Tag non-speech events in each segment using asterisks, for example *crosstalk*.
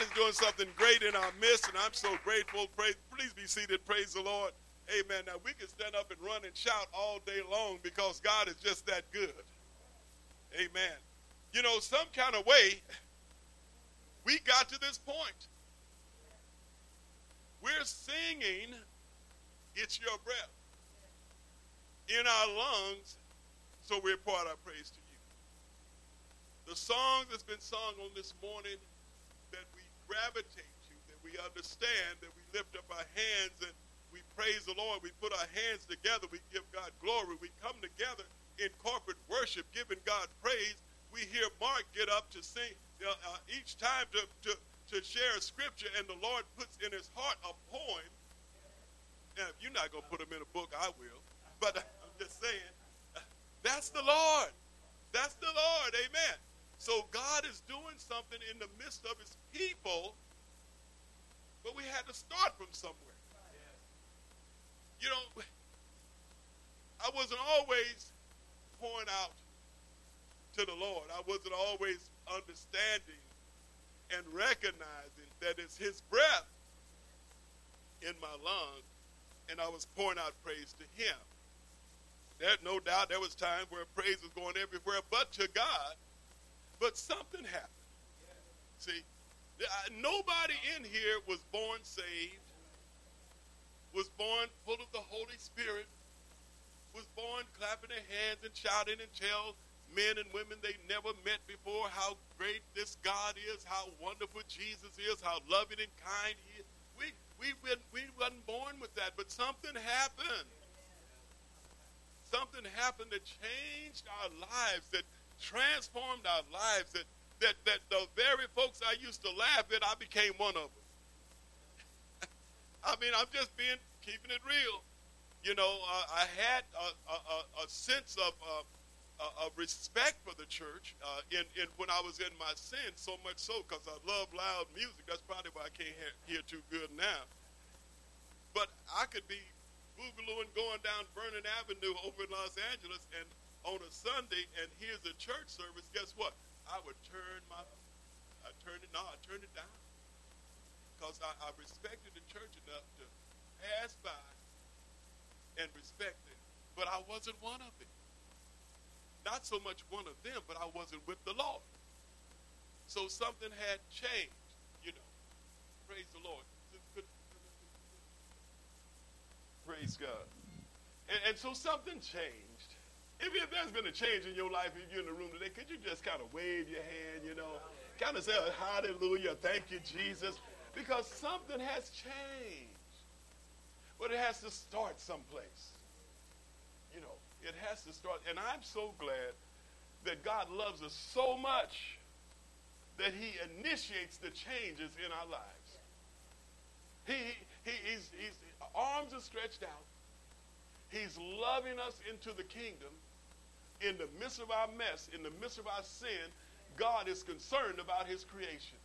God is doing something great in our midst, and I'm so grateful. Praise, please be seated. Praise the Lord. Amen. Now, we can stand up and run and shout all day long because God is just that good. Amen. You know, some kind of way, we got to this point. We're singing, It's Your Breath in our lungs, so we pour out our praise to you. The song that's been sung on this morning gravitate to, that we understand, that we lift up our hands and we praise the Lord. We put our hands together. We give God glory. We come together in corporate worship, giving God praise. We hear Mark get up to sing uh, each time to, to, to share a scripture, and the Lord puts in his heart a poem. Now, if you're not going to put them in a book, I will. But *laughs* I'm just saying, that's the Lord. That's the Lord. Amen. So God is doing something in the midst of his people, but we had to start from somewhere. You know, I wasn't always pouring out to the Lord. I wasn't always understanding and recognizing that it's his breath in my lungs, and I was pouring out praise to him. There's no doubt there was times where praise was going everywhere but to God. But something happened. See, nobody in here was born saved, was born full of the Holy Spirit, was born clapping their hands and shouting and tell men and women they never met before how great this God is, how wonderful Jesus is, how loving and kind he is. We, we, we wasn't born with that, but something happened. Something happened that changed our lives, that transformed our lives that, that, that the very folks I used to laugh at, I became one of them. *laughs* I mean, I'm just being, keeping it real. You know, uh, I had a, a, a sense of, uh, of respect for the church uh, in, in when I was in my sin, so much so because I love loud music. That's probably why I can't hear, hear too good now. But I could be boogalooing going down Vernon Avenue over in Los Angeles, and on a Sunday and here's a church service, guess what? I would turn my, I turned it, no, I turned it down. Because I, I respected the church enough to pass by and respect it. But I wasn't one of them. Not so much one of them, but I wasn't with the Lord. So something had changed, you know. Praise the Lord. Praise God. And, and so something changed. If, if there's been a change in your life, if you're in the room today, could you just kind of wave your hand, you know, kind of say hallelujah, thank you, Jesus, because something has changed. But it has to start someplace. You know, it has to start. And I'm so glad that God loves us so much that he initiates the changes in our lives. He, he, he's, he's, arms are stretched out. He's loving us into the kingdom in the midst of our mess, in the midst of our sin, God is concerned about his creation.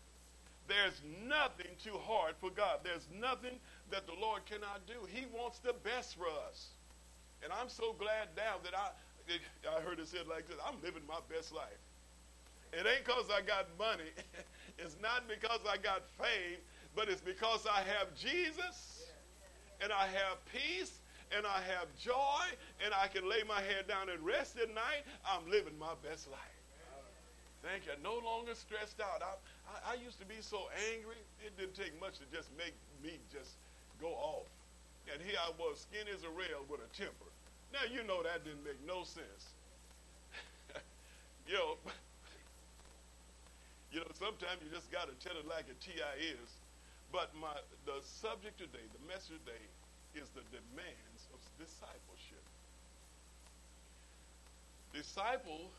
There's nothing too hard for God. There's nothing that the Lord cannot do. He wants the best for us. And I'm so glad now that I, I heard it said like this, I'm living my best life. It ain't because I got money. *laughs* it's not because I got fame, but it's because I have Jesus and I have peace and I have joy and I can lay my head down and rest at night, I'm living my best life. Thank you. No longer stressed out. I, I, I, used to be so angry, it didn't take much to just make me just go off. And here I was, skinny as a rail with a temper. Now, you know that didn't make no sense. *laughs* you *laughs* know, you know, sometimes you just got to tell it like a TI is. But my the subject today, the message today, is the demand discipleship. Disciple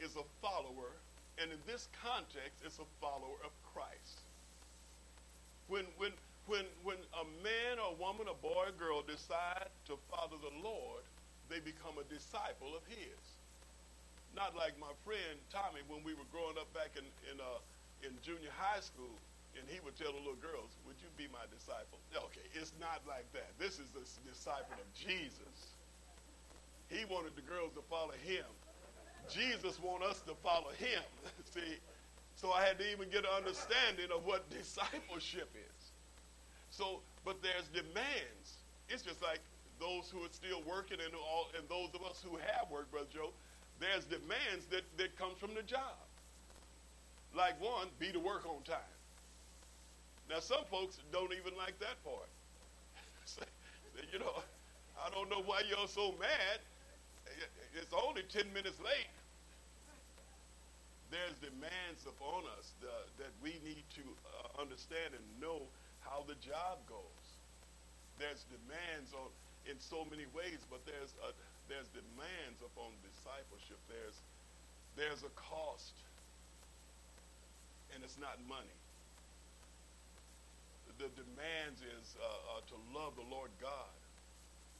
is a follower, and in this context, it's a follower of Christ. When, when, when, when a man or woman, a boy or girl decide to follow the Lord, they become a disciple of his. Not like my friend Tommy when we were growing up back in, in, uh, in junior high school and he would tell the little girls, Would you be my disciple? Okay, it's not like that. This is the disciple of Jesus. He wanted the girls to follow him. Jesus want us to follow him. *laughs* See, So I had to even get an understanding of what *laughs* discipleship is. So, but there's demands. It's just like those who are still working and all and those of us who have worked, Brother Joe, there's demands that, that comes from the job. Like one, be to work on time. Now some folks don't even like that part. *laughs* you know, I don't know why you're so mad. It's only 10 minutes late. There's demands upon us that we need to uh, understand and know how the job goes. There's demands on in so many ways, but there's a, there's demands upon discipleship. There's there's a cost, and it's not money. The demands is uh, uh, to love the Lord God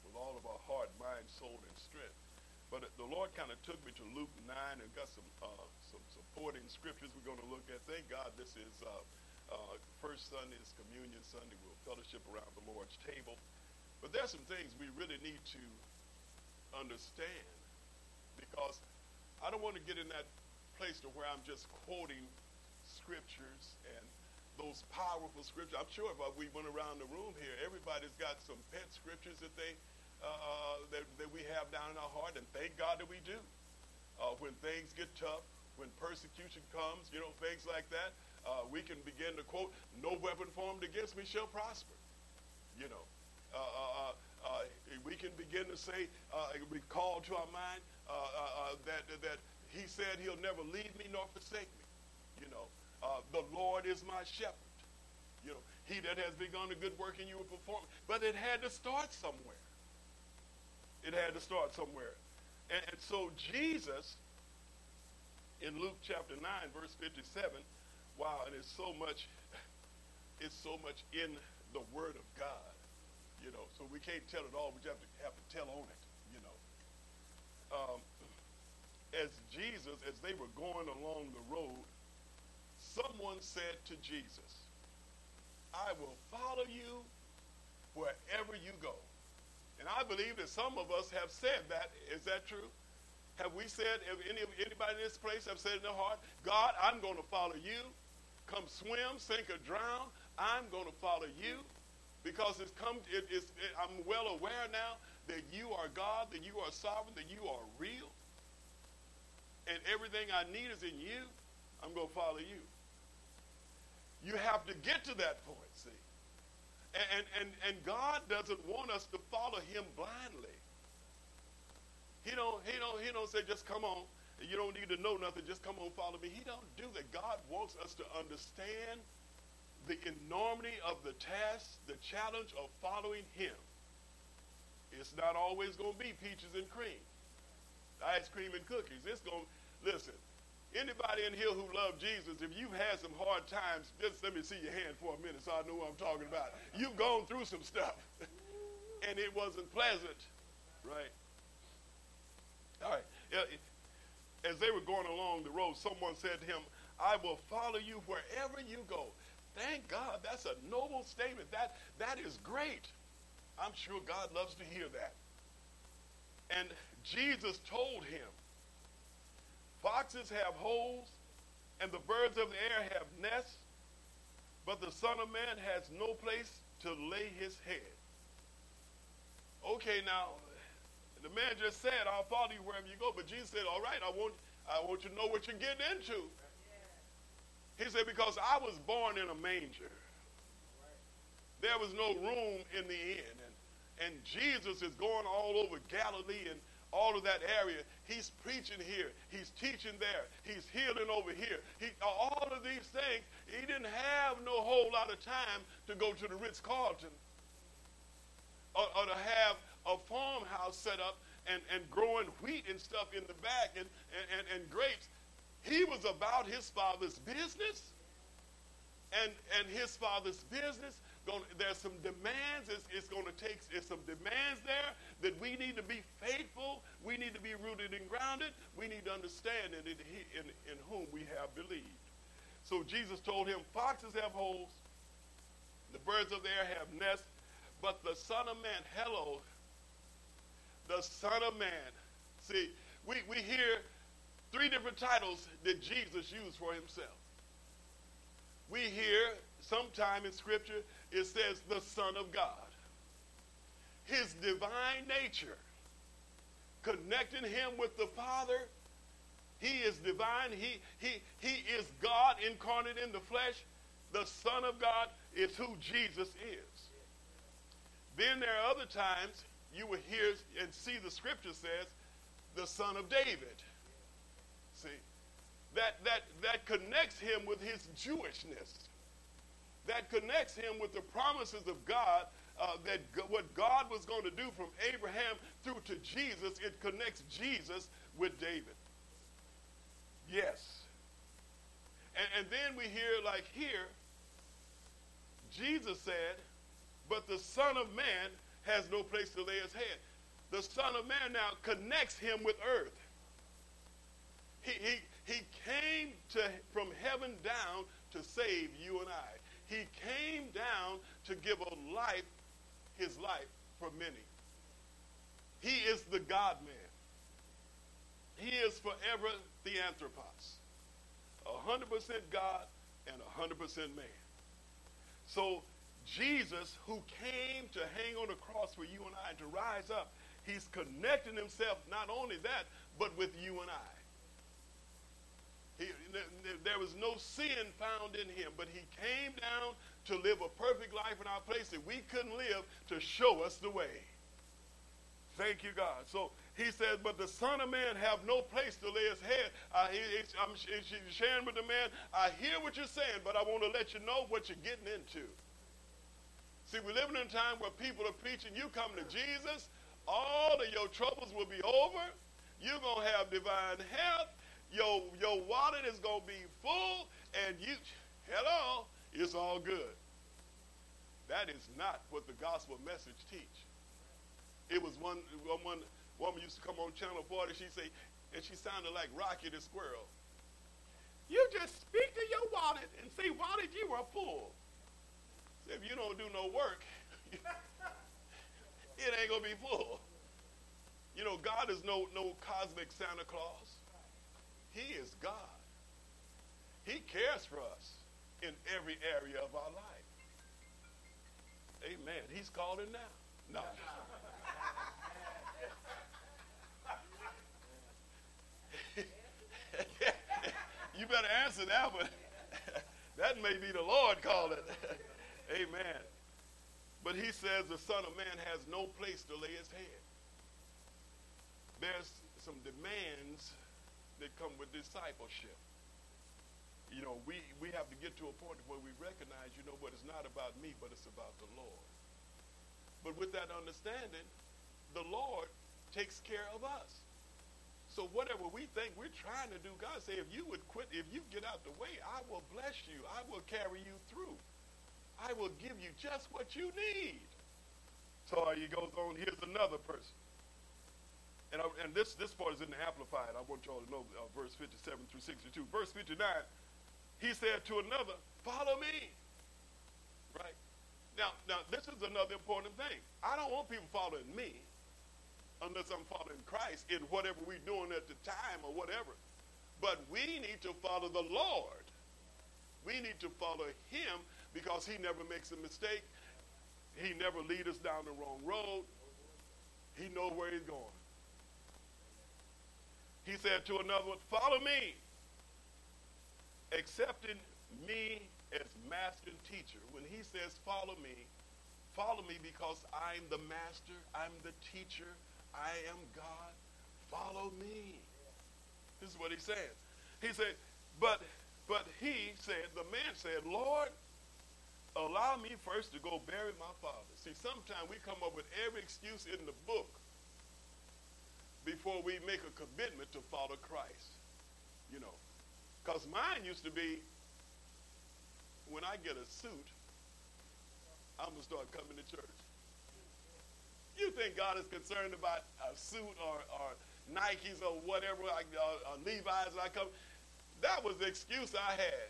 with all of our heart, mind, soul, and strength. But the Lord kind of took me to Luke 9 and got some uh, some supporting scriptures we're going to look at. Thank God this is uh, uh, first Sunday is Communion Sunday. We'll fellowship around the Lord's table. But there's some things we really need to understand because I don't want to get in that place to where I'm just quoting scriptures and those powerful scriptures. I'm sure if we went around the room here, everybody's got some pet scriptures that they uh, uh, that, that we have down in our heart, and thank God that we do. Uh, when things get tough, when persecution comes, you know, things like that, uh, we can begin to quote, "No weapon formed against me shall prosper." You know, uh, uh, uh, we can begin to say, we call to our mind that, that he said he'll never leave me nor forsake me. You know, the Lord is my shepherd. You know, he that has begun a good work in you will perform. But it had to start somewhere. It had to start somewhere. And, and so Jesus, in Luke chapter 9, verse 57, wow, and it's so much, it's so much in the Word of God you know. So we can't tell it all. We just have to have to tell on it, you know. Um, as Jesus, as they were going along the road, someone said to Jesus, "I will follow you wherever you go." And I believe that some of us have said that. Is that true? Have we said, if any, anybody in this place have said in their heart, God, I'm going to follow you. Come swim, sink or drown. I'm going to follow you because it's come, it, it's, it, I'm well aware now that you are God, that you are sovereign, that you are real, and everything I need is in you. I'm going to follow you. You have to get to that point, see. And, and, and, God doesn't want us to follow him blindly. He don't, he don't, he don't say, just come on. You don't need to know nothing. Just come on, follow me. He don't do that. God wants us to understand the enormity of the task, the challenge of following him. It's not always going to be peaches and cream, ice cream and cookies. It's going to, listen, anybody in here who love Jesus, if you've had some hard times, just let me see your hand for a minute so I know what I'm talking about. You've gone through some stuff, *laughs* and it wasn't pleasant, right? All right. As they were going along the road, someone said to him, I will follow you wherever you go. Thank God. That's a noble statement. That, that is great. I'm sure God loves to hear that. And Jesus told him, Foxes have holes, and the birds of the air have nests, but the Son of Man has no place to lay his head. Okay, now, the man just said, I'll follow you wherever you go. But Jesus said, All right, I want, I want you to know what you're getting into. He said, Because I was born in a manger. There was no room in the inn. And, and Jesus is going all over Galilee and all of that area. He's preaching here. He's teaching there. He's healing over here. He, all of these things, he didn't have no whole lot of time to go to the Ritz Carlton or, or to have a farmhouse set up and, and growing wheat and stuff in the back and, and, and grapes. He was about his father's business. And, and his father's business, going, there's some demands. It's, it's going to take it's some demands there that we need to be faithful. We need to be rooted and grounded. We need to understand in, in, in whom we have believed. So Jesus told him, Foxes have holes, the birds of the air have nests, but the Son of Man, hello, the Son of Man. See, we, we hear three different titles that Jesus used for himself. we hear sometime in Scripture it says the Son of God. His divine nature, connecting him with the Father. He is divine. He, he, he is God incarnate in the flesh. The Son of God is who Jesus is. Then there are other times you will hear and see the scripture says the son of David. See, that, that, that connects him with his Jewishness. That connects him with the promises of God uh, that what God was going to do from Abraham through to Jesus, it connects Jesus with David. Yes. And, and then we hear, like here, Jesus said, but the Son of Man has no place to lay his head. The Son of Man now connects him with earth. He, he, he came to, from heaven down to save you and I. He came down to give a life, his life, for many. He is the God man. He is forever the anthropos. 100% God and 100% man. So Jesus, who came to hang on the cross for you and I to rise up, he's connecting himself not only that, but with you and I. He, there was no sin found in him, but he came down to live a perfect life in our place that we couldn't live to show us the way. Thank you, God. So he says, but the Son of Man have no place to lay his head. He, I'm sharing with the man, I hear what you're saying, but I want to let you know what you're getting into. See, we're living in a time where people are preaching, you come to Jesus, all of your troubles will be over. You're going to have divine health. Your, your wallet is going to be full. And you, hello, it's all good. That is not what the gospel message teach. It was one, one woman used to come on Channel 40, she say, and she sounded like Rocky the Squirrel. You just speak to your wallet and say, wallet, you are full. If you don't do no work, *laughs* it ain't gonna be full. You know, God is no no cosmic Santa Claus. He is God. He cares for us in every area of our life. Amen. He's calling now. No. *laughs* you better answer that one. *laughs* that may be the Lord calling. *laughs* Amen. But he says the Son of Man has no place to lay his head. There's some demands that come with discipleship. You know, we, we have to get to a point where we recognize, you know what, it's not about me, but it's about the Lord. But with that understanding, the Lord takes care of us. So whatever we think we're trying to do, God say, if you would quit, if you get out the way, I will bless you. I will carry you through. I will give you just what you need. So he goes on, here's another person. And, I, and this, this part is in the Amplified. I want y'all to know uh, verse 57 through 62. Verse 59, he said to another, follow me. Right? Now, now, this is another important thing. I don't want people following me unless I'm following Christ in whatever we're doing at the time or whatever. But we need to follow the Lord. We need to follow him because he never makes a mistake. He never leads us down the wrong road. He knows where he's going. He said to another one, follow me. Accepting me as master and teacher. When he says follow me, follow me because I'm the master, I'm the teacher, I am God. Follow me. This is what he said. He said, but but he said, the man said, Lord, allow me first to go bury my father. See, sometimes we come up with every excuse in the book before we make a commitment to follow Christ. You know, because mine used to be when I get a suit, I'm going to start coming to church. You think God is concerned about a suit or, or Nikes or whatever, like, uh, uh, Levi's I come? That was the excuse I had.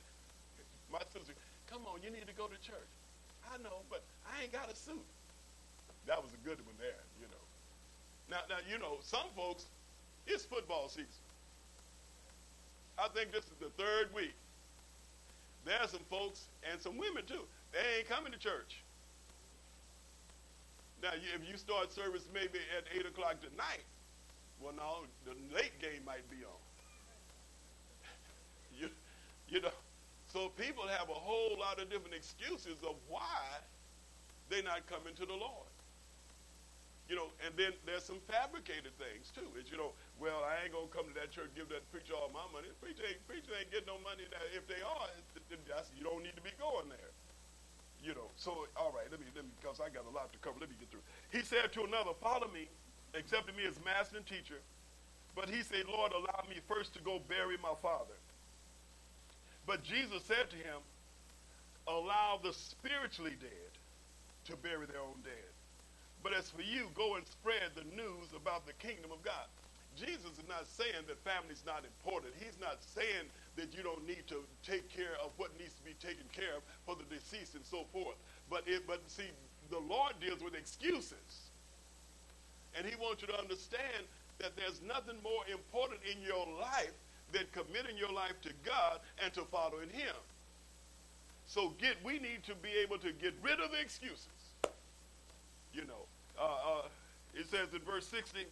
My sister, Come on, you need to go to church. I know, but I ain't got a suit. That was a good one there. Now, now you know, some folks, it's football season. I think this is the third week. There are some folks and some women too. They ain't coming to church. Now, if you start service maybe at 8 o'clock tonight, well, no, the late game might be on. *laughs* you, you know, so people have a whole lot of different excuses of why they're not coming to the Lord. You know, and then there's some fabricated things too. Is you know, well, I ain't gonna come to that church, give that preacher all my money. Preacher ain't, preacher ain't getting no money. That if they are, you don't need to be going there. You know, so all right, let me let me because I got a lot to cover. Let me get through. He said to another, "Follow me, accepting me as master and teacher." But he said, "Lord, allow me first to go bury my father." But Jesus said to him, "Allow the spiritually dead to bury their own dead." But as for you, go and spread the news about the kingdom of God. Jesus is not saying that family's not important. He's not saying that you don't need to take care of what needs to be taken care of for the deceased and so forth. But it, but see, the Lord deals with excuses. And he wants you to understand that there's nothing more important in your life than committing your life to God and to following him. So get we need to be able to get rid of the excuses. You know, uh, uh, it says in verse 60,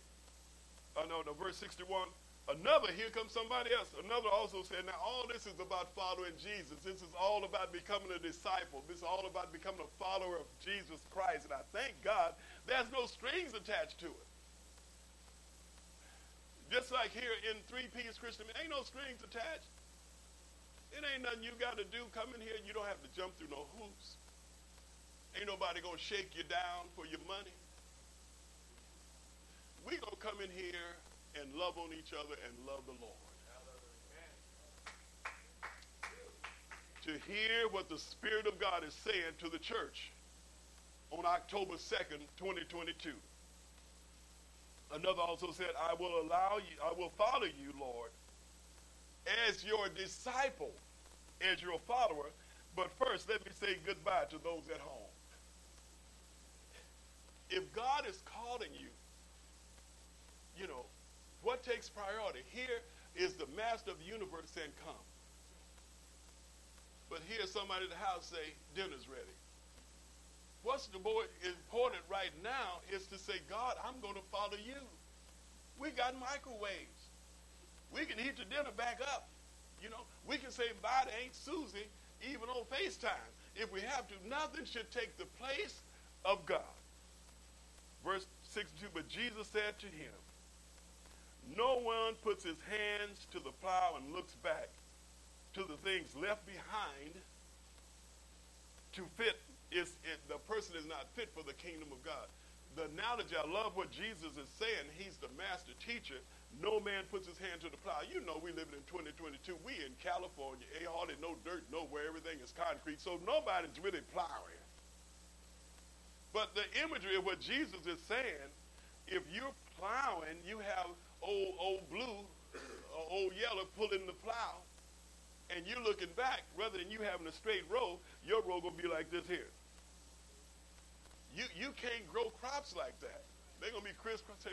uh, no, no, verse 61, another, here comes somebody else. Another also said, now all this is about following Jesus. This is all about becoming a disciple. This is all about becoming a follower of Jesus Christ. And I thank God there's no strings attached to it. Just like here in Three Ps Christian, ain't no strings attached. It ain't nothing you got to do. Come in here, you don't have to jump through no hoops. Ain't nobody going to shake you down for your money we're going to come in here and love on each other and love the Lord. To hear what the Spirit of God is saying to the church on October 2nd, 2022. Another also said, I will allow you, I will follow you, Lord, as your disciple, as your follower. But first, let me say goodbye to those at home. If God is calling you you know, what takes priority? Here is the master of the universe saying, come. But here somebody at the house say, dinner's ready. What's the more important right now is to say, God, I'm going to follow you. We got microwaves. We can heat the dinner back up. You know, we can say bye to Aunt Susie even on FaceTime if we have to. Nothing should take the place of God. Verse 62, but Jesus said to him, no one puts his hands to the plow and looks back to the things left behind to fit is it, the person is not fit for the kingdom of God. The analogy, I love what Jesus is saying. He's the master teacher. No man puts his hand to the plow. You know, we live in 2022. We in California. Ain't hardly no dirt nowhere. Everything is concrete. So nobody's really plowing. But the imagery of what Jesus is saying, if you're plowing, you have old old blue or old yellow pulling the plow, and you're looking back, rather than you having a straight row, your row gonna be like this here. You you can't grow crops like that. They're gonna be crisscross.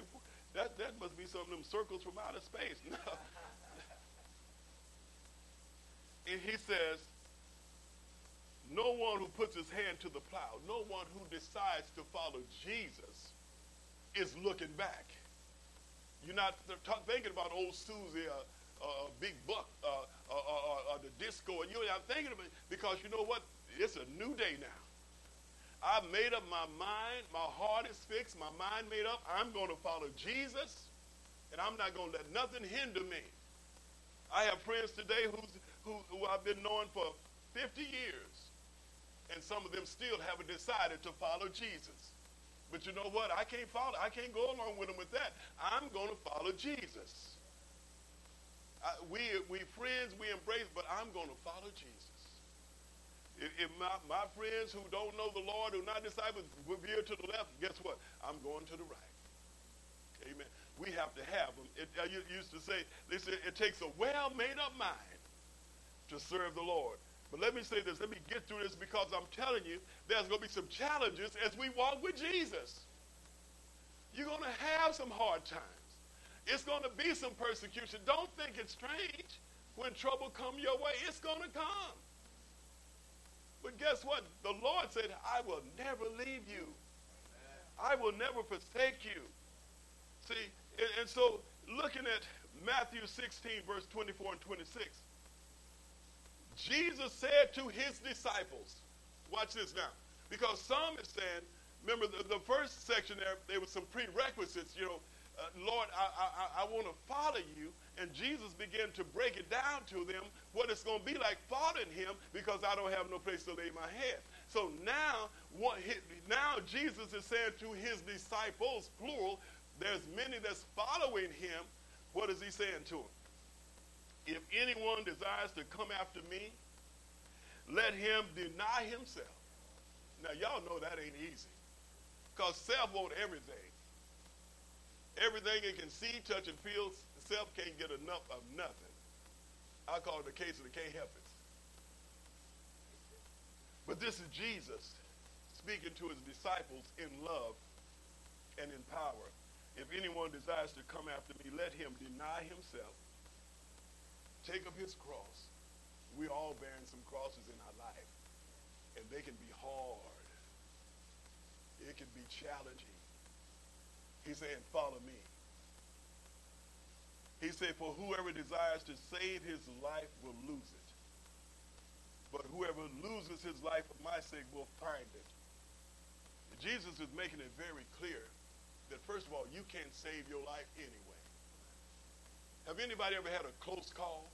That that must be some of them circles from outer space. *laughs* No. and he says, no one who puts his hand to the plow, no one who decides to follow Jesus is looking back. You're not thinking about old Susie or uh, uh, Big Buck uh, or, or, or, the disco. and You're not thinking about it because you know what? It's a new day now. I've made up my mind. My heart is fixed. My mind made up. I'm going to follow Jesus, and I'm not going to let nothing hinder me. I have friends today who's, who, who I've been knowing for 50 years, and some of them still haven't decided to follow Jesus. But you know what? I can't follow. I can't go along with him with that. I'm going to follow Jesus. I, we we friends, we embrace, but I'm going to follow Jesus. If, if my, my friends who don't know the Lord, who are not disciples, veer to the left, guess what? I'm going to the right. Amen. We have to have them. It, I used to say, they said it takes a well made up mind to serve the Lord. But let me say this. Let me get through this because I'm telling you, there's going to be some challenges as we walk with Jesus. You're going to have some hard times. It's going to be some persecution. Don't think it's strange when trouble come your way. It's going to come. But guess what? The Lord said, I will never leave you. I will never forsake you. See, and, and so looking at Matthew 16, verse 24 and 26, Jesus said to his disciples, watch this now, because some is saying, remember the, the first section there, there was some prerequisites, you know, uh, Lord, I, I, I want to follow you. And Jesus began to break it down to them what it's going to be like following him because I don't have no place to lay my head. So now, what, now Jesus is saying to his disciples, plural, there's many that's following him. What is he saying to them? If anyone desires to come after me, let him deny himself. Now, y'all know that ain't easy because self wants everything. Everything it can see, touch, and feel, self can't get enough of nothing. I call it the case of the can't help it. But this is Jesus speaking to his disciples in love and in power. If anyone desires to come after me, let him deny himself, take up his cross. We're all bearing some crosses in our life, and they can be hard. It can be challenging. He's saying, follow me. He said, for whoever desires to save his life will lose it. But whoever loses his life for my sake will find it. Jesus is making it very clear that, first of all, you can't save your life anyway. Have anybody ever had a close call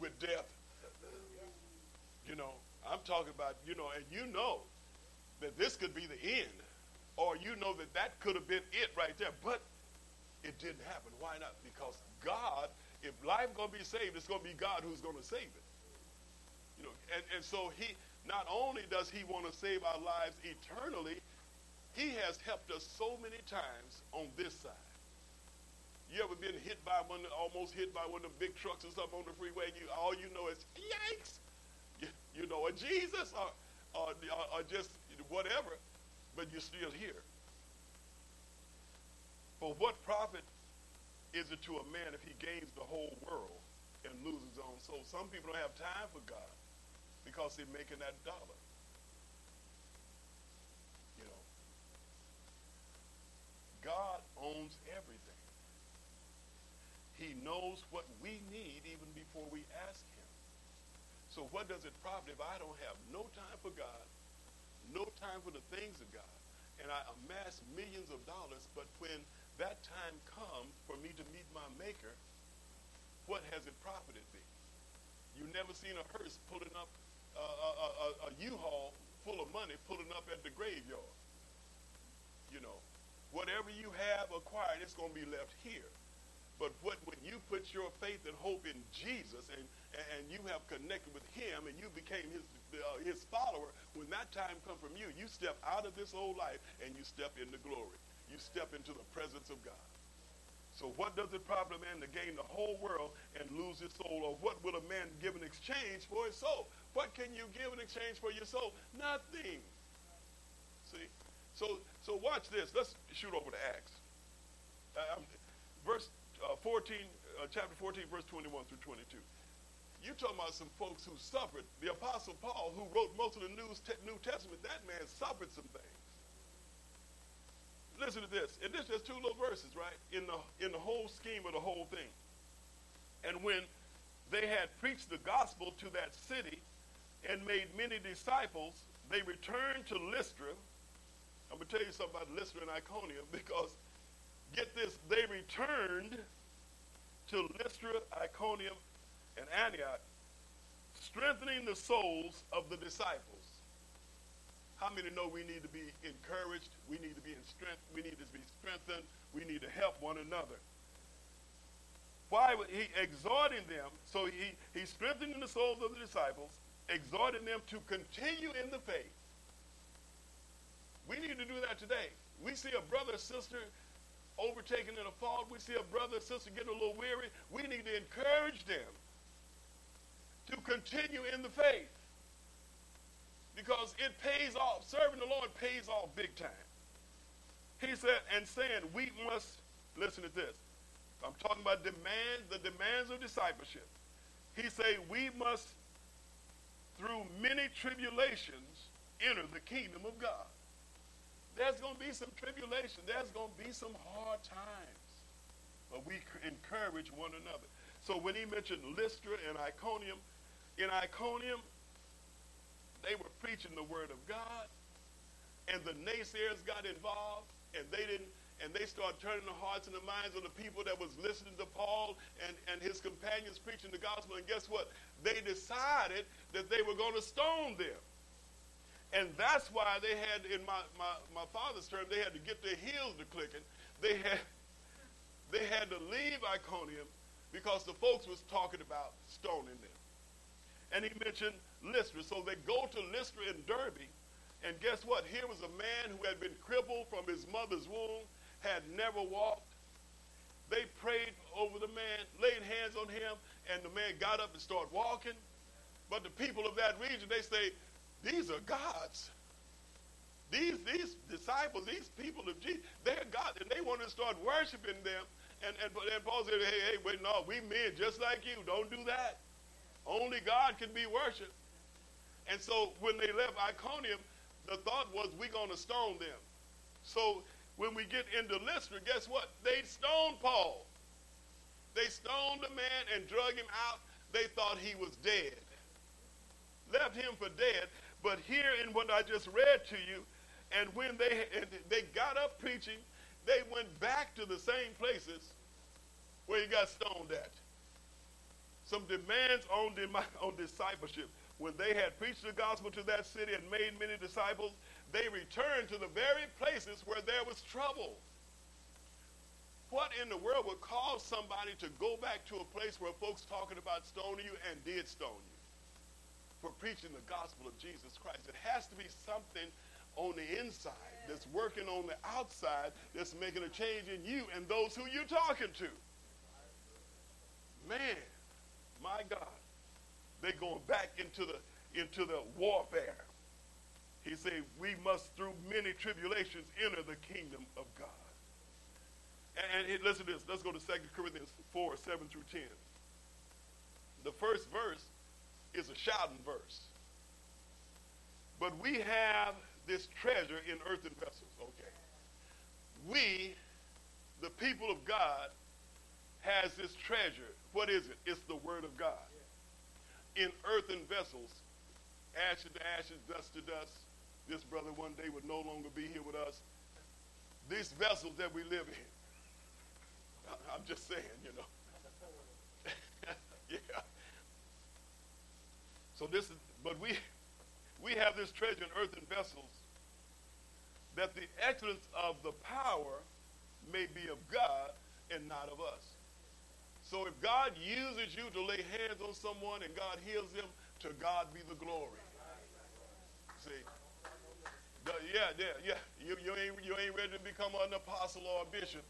with death? You know, I'm talking about, you know, and you know that this could be the end or you know that that could have been it right there. But it didn't happen. Why not? Because God, if life going to be saved, it's going to be God who's going to save it. You know, and, and so he not only does he want to save our lives eternally, he has helped us so many times on this side. You ever been hit by one, almost hit by one of the big trucks or something on the freeway, and you all you know is yikes, you, you know, or Jesus, or, or, or just whatever but you're still here. For what profit is it to a man if he gains the whole world and loses his own soul? Some people don't have time for God because they're making that dollar. You know, God owns everything. He knows what we need even before we ask him. So what does it profit if I don't have no time for God no time for the things of God. And I amass millions of dollars, but when that time comes for me to meet my maker, what has it profited me? You've never seen a hearse pulling up uh, a, a, a U-Haul full of money pulling up at the graveyard. You know, whatever you have acquired, it's going to be left here. But what, when you put your faith and hope in Jesus and, and you have connected with him and you became his uh, his follower, when that time comes from you, you step out of this old life and you step into glory. You step into the presence of God. So what does it profit a man to gain the whole world and lose his soul? Or what will a man give in exchange for his soul? What can you give in exchange for your soul? Nothing. See? So, so watch this. Let's shoot over to Acts. Uh, um, verse uh, 14, uh, chapter 14, verse 21 through 22. You're talking about some folks who suffered. The Apostle Paul, who wrote most of the New, New Testament, that man suffered some things. Listen to this. And this is two little verses, right? In the in the whole scheme of the whole thing. And when they had preached the gospel to that city and made many disciples, they returned to Lystra. I'm going to tell you something about Lystra and Iconium *laughs* because, get this, they returned to Lystra, Iconium, and Antioch, strengthening the souls of the disciples. How many know we need to be encouraged? We need to be in strength. We need to be strengthened. We need to help one another. Why he exhorting them? So he, he strengthening the souls of the disciples, exhorting them to continue in the faith. We need to do that today. We see a brother sister overtaken in a fault. We see a brother or sister getting a little weary. We need to encourage them to continue in the faith. Because it pays off. Serving the Lord pays off big time. He said, and saying, we must, listen to this. I'm talking about demands, the demands of discipleship. He said, we must through many tribulations enter the kingdom of God. There's going to be some tribulation. There's going to be some hard times. But we encourage one another. So when he mentioned Lystra and Iconium, in Iconium, they were preaching the word of God, and the naysayers got involved, and they didn't, and they started turning the hearts and the minds of the people that was listening to Paul and, and his companions preaching the gospel. And guess what? They decided that they were going to stone them. And that's why they had, in my, my, my father's term, they had to get their heels to clicking. They had, they had to leave Iconium because the folks was talking about stoning them. And he mentioned Lystra. So they go to Lystra in Derbe, and guess what? Here was a man who had been crippled from his mother's womb, had never walked. They prayed over the man, laid hands on him, and the man got up and started walking. But the people of that region, they say, these are gods. These, these disciples, these people of Jesus, they're gods, and they want to start worshiping them. And, and, and Paul said, hey, hey, wait, no, we men just like you. Don't do that. Only God can be worshiped. And so when they left Iconium, the thought was we're going to stone them. So when we get into Lystra, guess what? They stoned Paul. They stoned the man and drug him out. They thought he was dead. Left him for dead. But here in what I just read to you, and when they, and they got up preaching, they went back to the same places where he got stoned at. Some demands on, on discipleship. When they had preached the gospel to that city and made many disciples, they returned to the very places where there was trouble. What in the world would cause somebody to go back to a place where folks talking about stoning you and did stone you for preaching the gospel of Jesus Christ? It has to be something on the inside that's working on the outside that's making a change in you and those who you're talking to. Man, my God they're going back into the into the warfare. He said, we must through many tribulations enter the kingdom of God. And, and listen to this. Let's go to 2 Corinthians 4, 7 through 10. The first verse is a shouting verse. But we have this treasure in earthen vessels. Okay. We, the people of God, has this treasure. What is it? It's the word of God in earthen vessels, ashes to ashes, dust to dust. This brother one day would no longer be here with us. These vessels that we live in. *laughs* I'm just saying, you know. *laughs* yeah. So this is, but we, we have this treasure in earthen vessels that the excellence of the power may be of God and not of us. So if God uses you to lay hands on someone and God heals them, to God be the glory. See? The, yeah, yeah, yeah. You, you, ain't, you ain't ready to become an apostle or a bishop.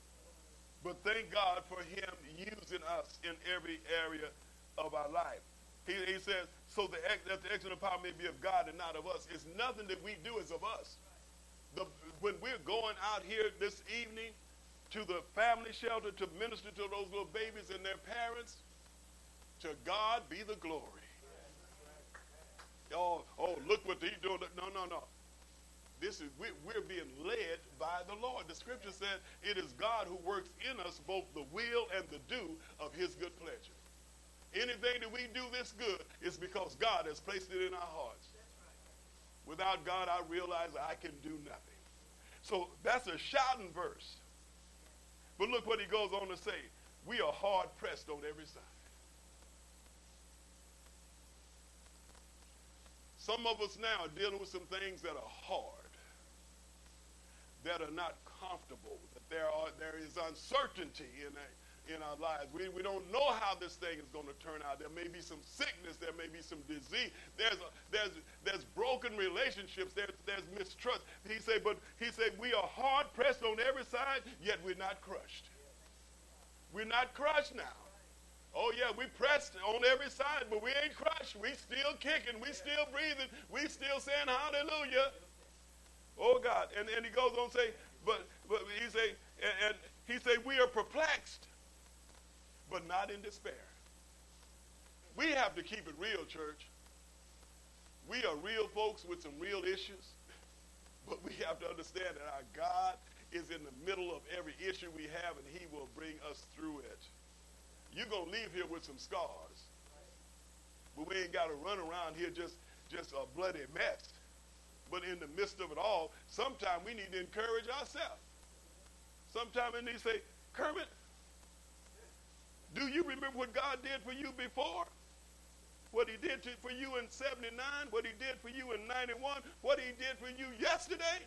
But thank God for him using us in every area of our life. He, he says, so the, that the excellent power may be of God and not of us. It's nothing that we do is of us. The, when we're going out here this evening, to the family shelter to minister to those little babies and their parents. To God be the glory. Oh, oh, look what he's doing. No, no, no. This is we, we're being led by the Lord. The scripture said it is God who works in us both the will and the do of his good pleasure. Anything that we do this good is because God has placed it in our hearts. Without God, I realize I can do nothing. So that's a shouting verse. But look what he goes on to say. We are hard pressed on every side. Some of us now are dealing with some things that are hard, that are not comfortable, that there are there is uncertainty in in our lives. We, we don't know how this thing is going to turn out. There may be some sickness. There may be some disease. There's, a, there's, there's broken relationships. There's, there's mistrust. He said, but he said, we are hard pressed on every side, yet we're not crushed. We're not crushed now. Oh, yeah, we pressed on every side, but we ain't crushed. We still kicking. We still breathing. We still saying hallelujah. Oh, God. And, and he goes on to say, but, but he say, and, and he say, we are but not in despair. We have to keep it real, church. We are real folks with some real issues, *laughs* but we have to understand that our God is in the middle of every issue we have, and he will bring us through it. You're going to leave here with some scars. But we ain't got to run around here just, just a bloody mess. But in the midst of it all, sometimes we need to encourage ourselves. Sometimes we need to say, Kermit, do you remember what God did for you before? What he did to, for you in 79, what he did for you in 91, what he did for you yesterday?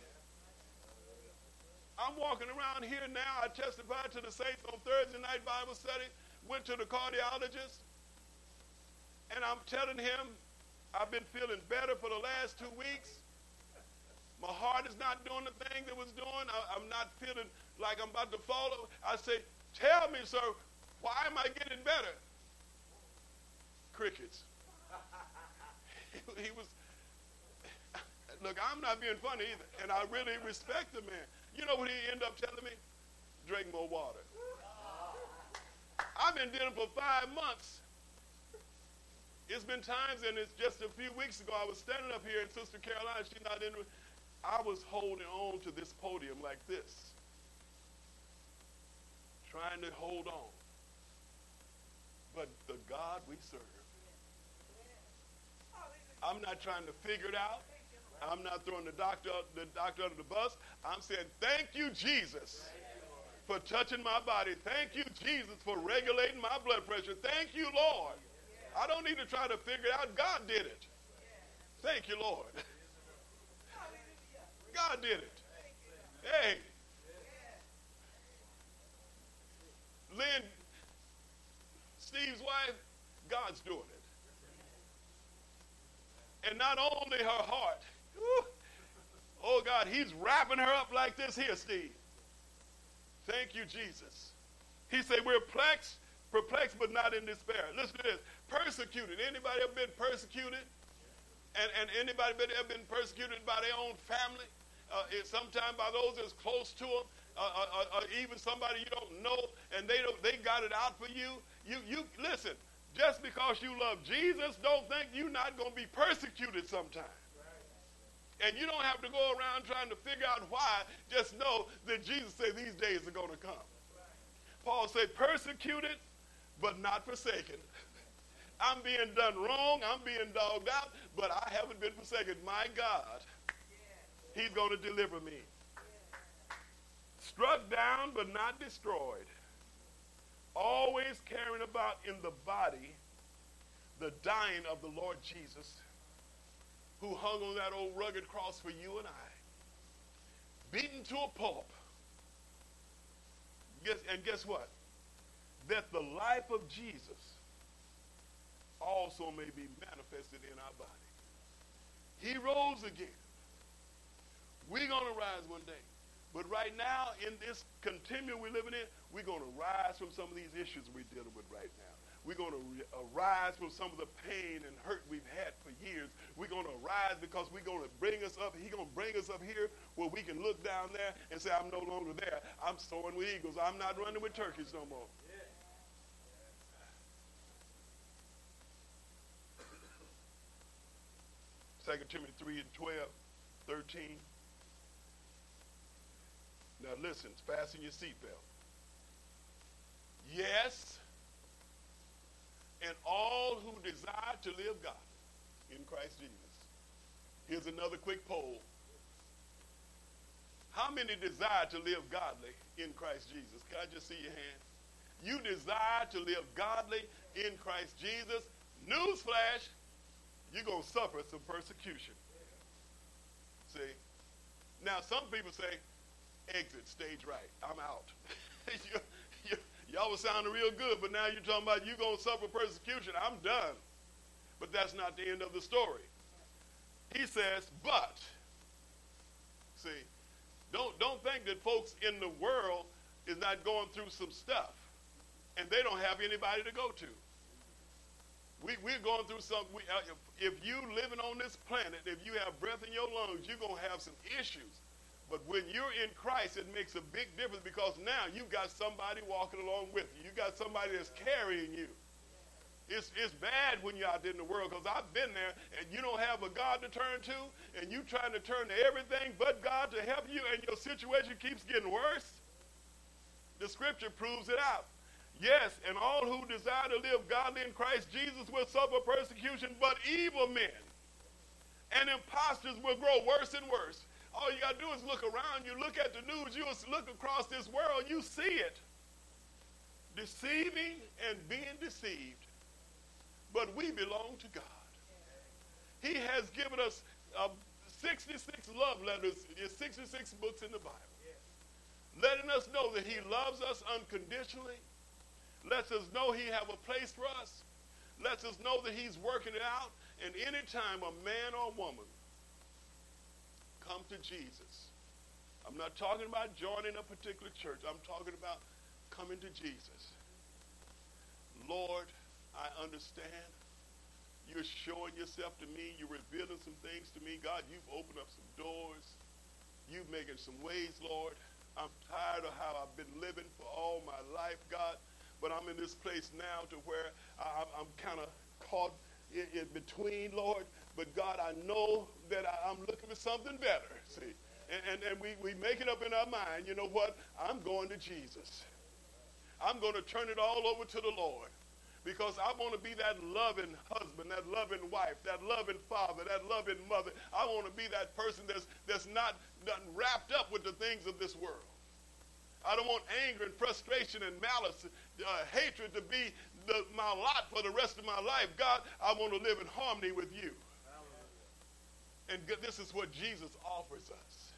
I'm walking around here now. I testified to the saints on Thursday night Bible study, went to the cardiologist, and I'm telling him I've been feeling better for the last two weeks. My heart is not doing the thing that was doing. I, am not feeling like I'm about to fall. I say, Tell me, sir, why am I getting better? Crickets. *laughs* he was, look, I'm not being funny either, and I really respect the man. You know what he ended up telling me? Drink more water. I've been dealing for five months. It's been times, and it's just a few weeks ago, I was standing up here, and Sister Caroline, she's not in. I was holding on to this podium like this, trying to hold on. But the God we serve, I'm not trying to figure it out. I'm not throwing the doctor, the doctor under the bus. I'm saying, thank you, Jesus, for touching my body. Thank you, Jesus, for regulating my blood pressure. Thank you, Lord. I don't need to try to figure it out. God did it. Thank you, Lord. God did it. Hey. Lynn, Steve's wife, God's doing it. And not only her heart, Oh, God, he's wrapping her up like this here, Steve. Thank you, Jesus. He said, we're perplexed, perplexed, but not in despair. Listen to this. Persecuted. Anybody ever been persecuted? And, and anybody ever been persecuted by their own family? Uh, sometimes by those that's close to them, uh, uh, uh, even somebody you don't know, and they don't, they got it out for you. You, you listen. Just because you love Jesus, don't think you're not going to be persecuted sometime. And you don't have to go around trying to figure out why. Just know that Jesus said these days are going to come. Paul said, persecuted, but not forsaken. I'm being done wrong. I'm being dogged out, but I haven't been forsaken. My God, He's going to deliver me. Struck down, but not destroyed. Always carrying about in the body the dying of the Lord Jesus who hung on that old rugged cross for you and I, beaten to a pulp. Guess, and guess what? That the life of Jesus also may be manifested in our body. He rose again. We're going to rise one day. But right now, in this continuum we're living in, we're going to rise from some of these issues we're dealing with right now. We're going to arise uh, from some of the pain and hurt we've had for years. We're going to arise because we're going to bring us up. He's going to bring us up here where we can look down there and say, I'm no longer there. I'm soaring with eagles. I'm not running with turkeys no more. Second Timothy 3 and 12, 13. Now listen, fasten your seatbelt. Yes, and all who desire to live God in Christ Jesus. Here's another quick poll. How many desire to live godly in Christ Jesus? Can I just see your hand? You desire to live godly in Christ Jesus. Newsflash, you're going to suffer some persecution. See? Now, some people say, exit, stage right. I'm out. *laughs* Y'all was sounding real good, but now you're talking about you're going to suffer persecution. I'm done. But that's not the end of the story. He says, but, see, don't, don't think that folks in the world is not going through some stuff and they don't have anybody to go to. We, we're going through some, we, uh, if, if you living on this planet, if you have breath in your lungs, you're going to have some issues. But when you're in Christ, it makes a big difference because now you've got somebody walking along with you. You've got somebody that's carrying you. It's, it's bad when you're out there in the world because I've been there and you don't have a God to turn to and you trying to turn to everything but God to help you and your situation keeps getting worse. The scripture proves it out. Yes, and all who desire to live godly in Christ Jesus will suffer persecution, but evil men and impostors will grow worse and worse. All you got to do is look around. You look at the news, you look across this world, you see it. Deceiving and being deceived but we belong to God. He has given us uh, 66 love letters, 66 books in the Bible, letting us know that He loves us unconditionally, lets us know He have a place for us, lets us know that He's working it out, and anytime a man or woman come to Jesus, I'm not talking about joining a particular church. I'm talking about coming to Jesus. Lord, I understand. You're showing yourself to me. You're revealing some things to me. God, you've opened up some doors. You've making some ways, Lord. I'm tired of how I've been living for all my life, God. But I'm in this place now to where I, am kind of caught in, in, between, Lord. But God, I know that I, am looking for something better. See, and, and, and we, we make it up in our mind. You know what? I'm going to Jesus. I'm going to turn it all over to the Lord because I want to be that loving husband, that loving wife, that loving father, that loving mother. I want to be that person that's, that's not, not wrapped up with the things of this world. I don't want anger and frustration and malice, uh, hatred to be the, my lot for the rest of my life. God, I want to live in harmony with you. And this is what Jesus offers us.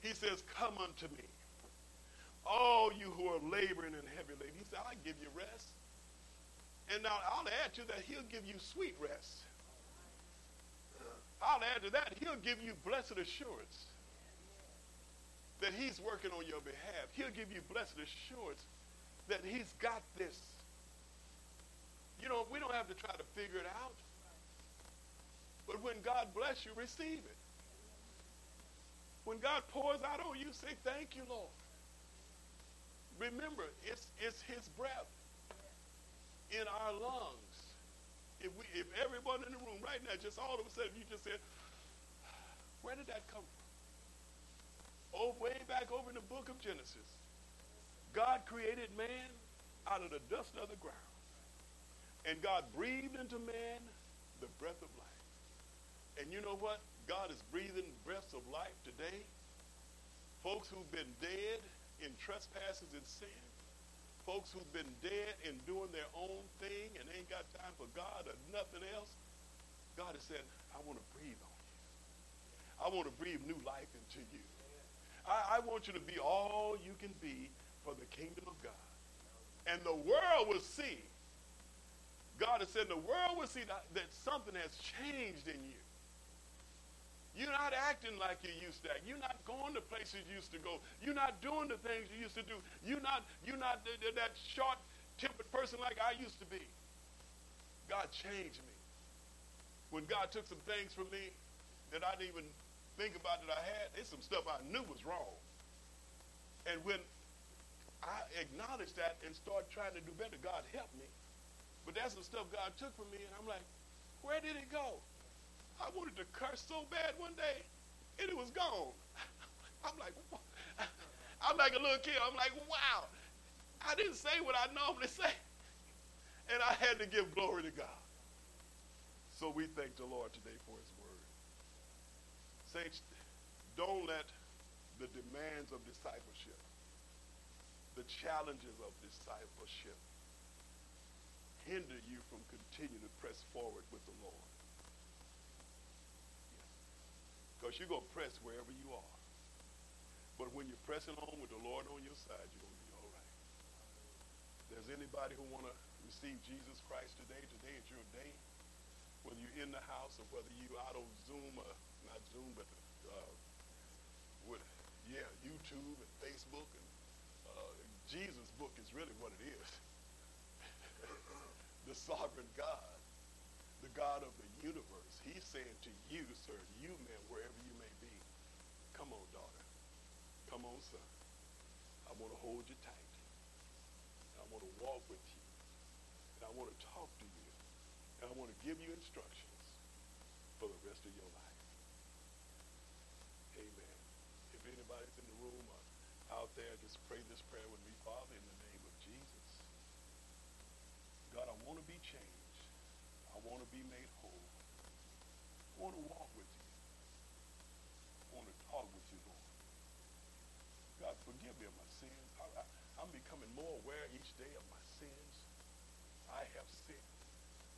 He says, Come unto me, all you who are laboring and heavy laden. He said, I'll give you rest. And now I'll add to that, he'll give you sweet rest. I'll add to that, he'll give you blessed assurance that he's working on your behalf. He'll give you blessed assurance that he's got this. You know, we don't have to try to figure it out. But when God bless you, receive it. When God pours out on you, say, thank you, Lord. Remember, it's, it's his breath in our lungs. If, we, if everyone in the room right now, just all of a sudden, you just said, where did that come from? Oh, way back over in the book of Genesis. God created man out of the dust of the ground. And God breathed into man the breath of life. And you know what? God is breathing breaths of life today. Folks who've been dead in trespasses and sin folks who've been dead and doing their own thing and ain't got time for God or nothing else, God has said, I want to breathe on you. I want to breathe new life into you. I, I want you to be all you can be for the kingdom of God. And the world will see. God has said the world will see that, that something has changed in you. You're not acting like you used to act. You're not going to places you used to go. You're not doing the things you used to do. You're not, you're not that short-tempered person like I used to be. God changed me. When God took some things from me that I didn't even think about that I had, there's some stuff I knew was wrong. And when I acknowledged that and started trying to do better, God helped me. But that's the stuff God took from me, and I'm like, where did it go? I wanted to curse so bad one day, and it was gone. *laughs* I'm like, *laughs* I'm like a little kid. I'm like, wow, I didn't say what I normally *laughs* say. And I had to give glory to God. So we thank the Lord today for his word. Saints, don't let the demands of discipleship, the challenges of discipleship, hinder you from continuing to press forward with the Lord. Because you're going to press wherever you are. But when you're pressing on with the Lord on your side, you're going to be all right. If there's anybody who want to receive Jesus Christ today, today is your day. Whether you're in the house or whether you're out on Zoom, or not Zoom, but uh, with, yeah, YouTube and Facebook. And uh, Jesus' book is really what it is. *laughs* the sovereign God, the God of the universe He's saying to you, sir, you man, wherever you may be, come on, daughter. Come on, son. I want to hold you tight. I want to walk with you. And I want to talk to you. And I want to give you instructions for the rest of your life. Amen. If anybody's in the room or out there, just pray this prayer with me. Father, in the name of Jesus. God, I want to be changed. Want to be made whole. I want to walk with you. I want to talk with you, Lord. God, forgive me of my sins. I, I, I'm becoming more aware each day of my sins. I have sinned.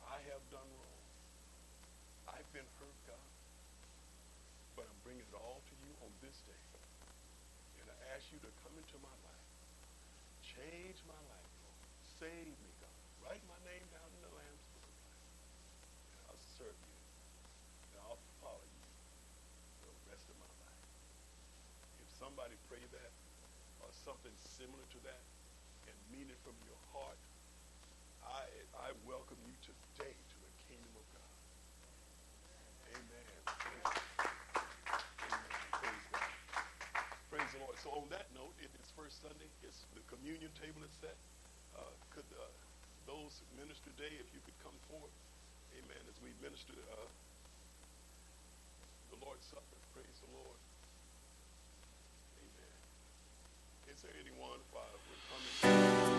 I have done wrong. I've been hurt, God. But I'm bringing it all to you on this day. And I ask you to come into my life. Change my life, Lord. Save me, God. Write my name down in the Lamb's Book of Life. And I'll serve you. And I'll follow you the rest of my life. If somebody pray that or something similar to that and mean it from your heart, I, I welcome you today to the kingdom of God. Amen. Amen. Praise God. Praise the Lord. So on that note, it is first Sunday. It's the communion table is set. Uh, could uh, those minister today, if you could come forward, Amen. As we minister uh, the Lord's Supper, praise the Lord. it's 81 5. We're coming.